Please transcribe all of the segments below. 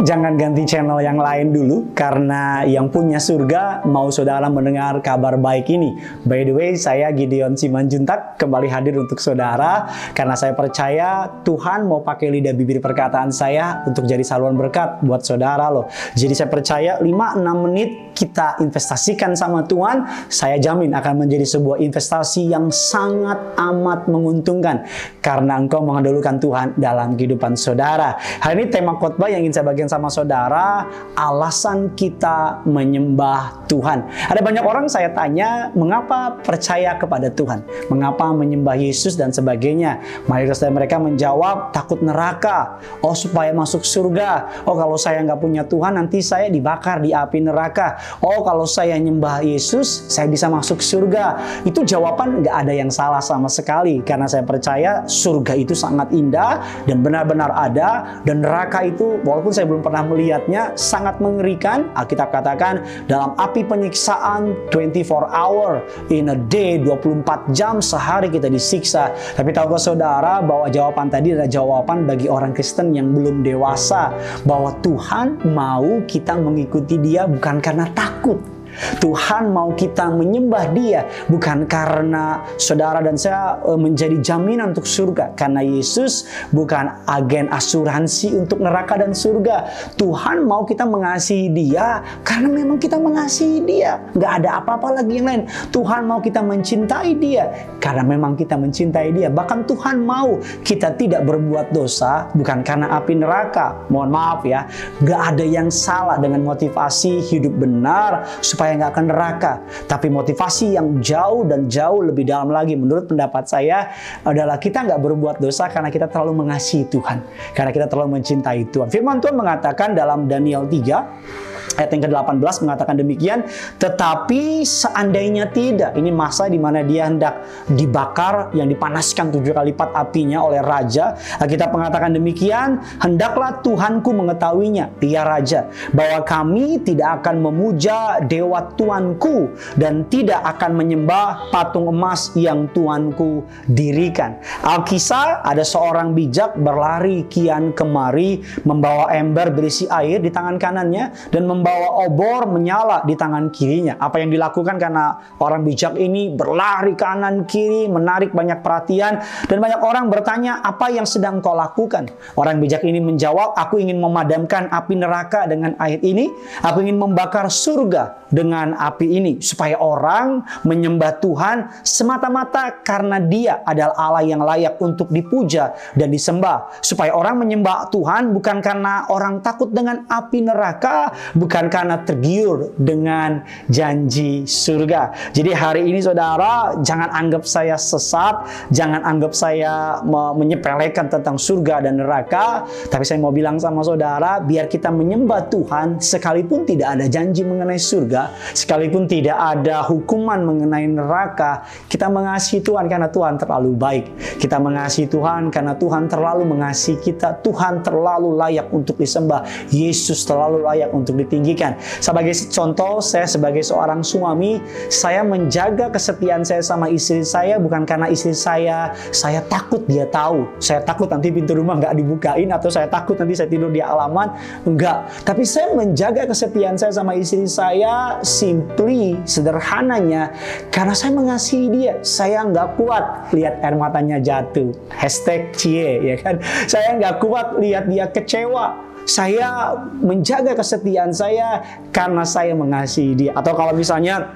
jangan ganti channel yang lain dulu karena yang punya surga mau saudara mendengar kabar baik ini. By the way, saya Gideon Simanjuntak kembali hadir untuk saudara karena saya percaya Tuhan mau pakai lidah bibir perkataan saya untuk jadi saluran berkat buat saudara loh. Jadi saya percaya 5-6 menit kita investasikan sama Tuhan, saya jamin akan menjadi sebuah investasi yang sangat amat menguntungkan karena engkau mengandalkan Tuhan dalam kehidupan saudara. Hari ini tema khotbah yang ingin saya bagikan sama saudara, alasan kita menyembah Tuhan. Ada banyak orang saya tanya, mengapa percaya kepada Tuhan? Mengapa menyembah Yesus dan sebagainya? Mayoritas dari mereka menjawab, takut neraka. Oh, supaya masuk surga. Oh, kalau saya nggak punya Tuhan, nanti saya dibakar di api neraka oh kalau saya nyembah Yesus, saya bisa masuk surga. Itu jawaban nggak ada yang salah sama sekali. Karena saya percaya surga itu sangat indah dan benar-benar ada. Dan neraka itu, walaupun saya belum pernah melihatnya, sangat mengerikan. Alkitab katakan dalam api penyiksaan 24 hour in a day, 24 jam sehari kita disiksa. Tapi tahukah saudara bahwa jawaban tadi adalah jawaban bagi orang Kristen yang belum dewasa. Bahwa Tuhan mau kita mengikuti dia bukan karena takut Tuhan mau kita menyembah Dia bukan karena saudara dan saya eh, menjadi jaminan untuk surga, karena Yesus bukan agen asuransi untuk neraka dan surga. Tuhan mau kita mengasihi Dia karena memang kita mengasihi Dia, nggak ada apa-apa lagi yang lain. Tuhan mau kita mencintai Dia karena memang kita mencintai Dia. Bahkan Tuhan mau kita tidak berbuat dosa bukan karena api neraka. Mohon maaf ya, nggak ada yang salah dengan motivasi hidup benar supaya supaya nggak akan neraka. Tapi motivasi yang jauh dan jauh lebih dalam lagi menurut pendapat saya adalah kita nggak berbuat dosa karena kita terlalu mengasihi Tuhan. Karena kita terlalu mencintai Tuhan. Firman Tuhan mengatakan dalam Daniel 3 ayat yang ke-18 mengatakan demikian, tetapi seandainya tidak, ini masa di mana dia hendak dibakar yang dipanaskan tujuh kali lipat apinya oleh raja. Kita mengatakan demikian, hendaklah Tuhanku mengetahuinya, dia raja, bahwa kami tidak akan memuja dewa Tuanku dan tidak akan menyembah patung emas yang Tuanku dirikan. Alkisah ada seorang bijak berlari kian kemari membawa ember berisi air di tangan kanannya dan membawa obor menyala di tangan kirinya. Apa yang dilakukan karena orang bijak ini berlari kanan kiri, menarik banyak perhatian dan banyak orang bertanya apa yang sedang kau lakukan. Orang bijak ini menjawab, aku ingin memadamkan api neraka dengan air ini, aku ingin membakar surga dengan api ini supaya orang menyembah Tuhan semata-mata karena dia adalah Allah yang layak untuk dipuja dan disembah. Supaya orang menyembah Tuhan bukan karena orang takut dengan api neraka, karena tergiur dengan janji surga. Jadi hari ini saudara, jangan anggap saya sesat, jangan anggap saya menyepelekan tentang surga dan neraka, tapi saya mau bilang sama saudara, biar kita menyembah Tuhan sekalipun tidak ada janji mengenai surga, sekalipun tidak ada hukuman mengenai neraka, kita mengasihi Tuhan karena Tuhan terlalu baik. Kita mengasihi Tuhan karena Tuhan terlalu mengasihi kita. Tuhan terlalu layak untuk disembah. Yesus terlalu layak untuk ditinggikan ditinggikan. Sebagai contoh, saya sebagai seorang suami, saya menjaga kesetiaan saya sama istri saya bukan karena istri saya, saya takut dia tahu. Saya takut nanti pintu rumah nggak dibukain atau saya takut nanti saya tidur di halaman. Enggak. Tapi saya menjaga kesetiaan saya sama istri saya simply, sederhananya, karena saya mengasihi dia. Saya nggak kuat lihat air matanya jatuh. Hashtag cie, ya kan? Saya nggak kuat lihat dia kecewa saya menjaga kesetiaan saya karena saya mengasihi dia. Atau kalau misalnya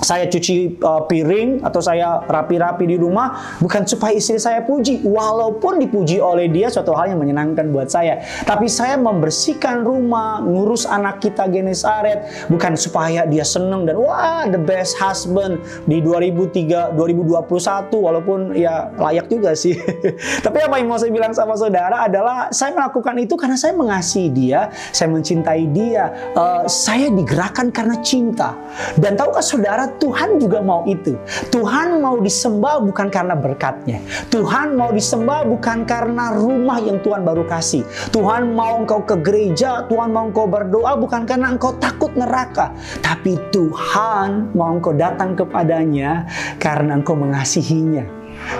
saya cuci uh, piring atau saya rapi-rapi di rumah bukan supaya istri saya puji walaupun dipuji oleh dia suatu hal yang menyenangkan buat saya. Tapi saya membersihkan rumah ngurus anak kita Genesaret bukan supaya dia seneng dan wah the best husband di 2003 2021 walaupun ya layak juga sih. Tapi apa yang mau saya bilang sama saudara adalah saya melakukan itu karena saya mengasihi dia saya mencintai dia. Uh, saya digerakkan karena cinta. Dan tahukah saudara Tuhan juga mau itu. Tuhan mau disembah bukan karena berkatnya. Tuhan mau disembah bukan karena rumah yang Tuhan baru kasih. Tuhan mau engkau ke gereja, Tuhan mau engkau berdoa bukan karena engkau takut neraka. Tapi Tuhan mau engkau datang kepadanya karena engkau mengasihinya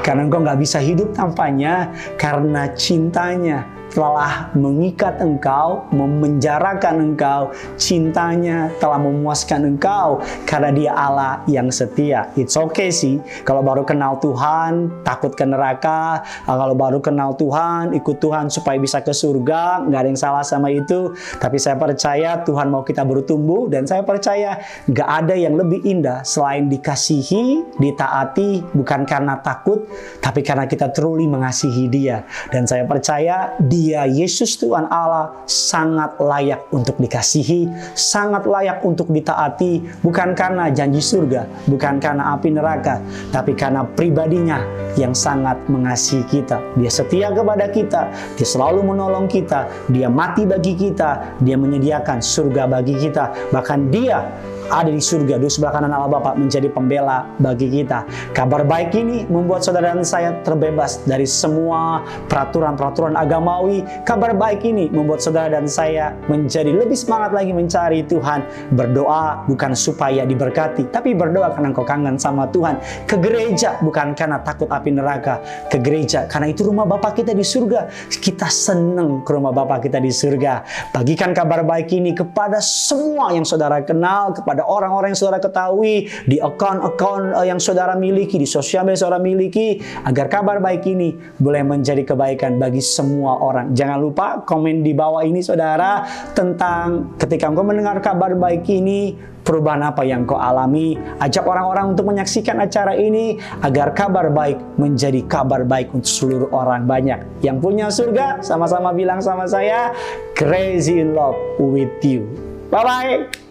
Karena engkau nggak bisa hidup tanpanya karena cintanya telah mengikat engkau, memenjarakan engkau, cintanya telah memuaskan engkau karena dia Allah yang setia. It's okay sih kalau baru kenal Tuhan, takut ke neraka, kalau baru kenal Tuhan, ikut Tuhan supaya bisa ke surga, nggak ada yang salah sama itu. Tapi saya percaya Tuhan mau kita bertumbuh dan saya percaya nggak ada yang lebih indah selain dikasihi, ditaati, bukan karena takut, tapi karena kita truly mengasihi dia. Dan saya percaya dia dia Yesus Tuhan Allah sangat layak untuk dikasihi, sangat layak untuk ditaati, bukan karena janji surga, bukan karena api neraka, tapi karena pribadinya yang sangat mengasihi kita. Dia setia kepada kita, dia selalu menolong kita, dia mati bagi kita, dia menyediakan surga bagi kita. Bahkan dia ada di surga, di sebelah kanan Allah Bapa menjadi pembela bagi kita. Kabar baik ini membuat saudara dan saya terbebas dari semua peraturan-peraturan agamawi. Kabar baik ini membuat saudara dan saya menjadi lebih semangat lagi mencari Tuhan. Berdoa bukan supaya diberkati, tapi berdoa karena engkau kangen sama Tuhan. Ke gereja bukan karena takut api neraka. Ke gereja karena itu rumah Bapa kita di surga. Kita senang ke rumah Bapa kita di surga. Bagikan kabar baik ini kepada semua yang saudara kenal, kepada kepada orang-orang yang saudara ketahui, di akun-akun uh, yang saudara miliki, di sosial media saudara miliki, agar kabar baik ini boleh menjadi kebaikan bagi semua orang. Jangan lupa komen di bawah ini saudara tentang ketika engkau mendengar kabar baik ini, perubahan apa yang kau alami. Ajak orang-orang untuk menyaksikan acara ini agar kabar baik menjadi kabar baik untuk seluruh orang banyak. Yang punya surga, sama-sama bilang sama saya, crazy in love with you. Bye-bye.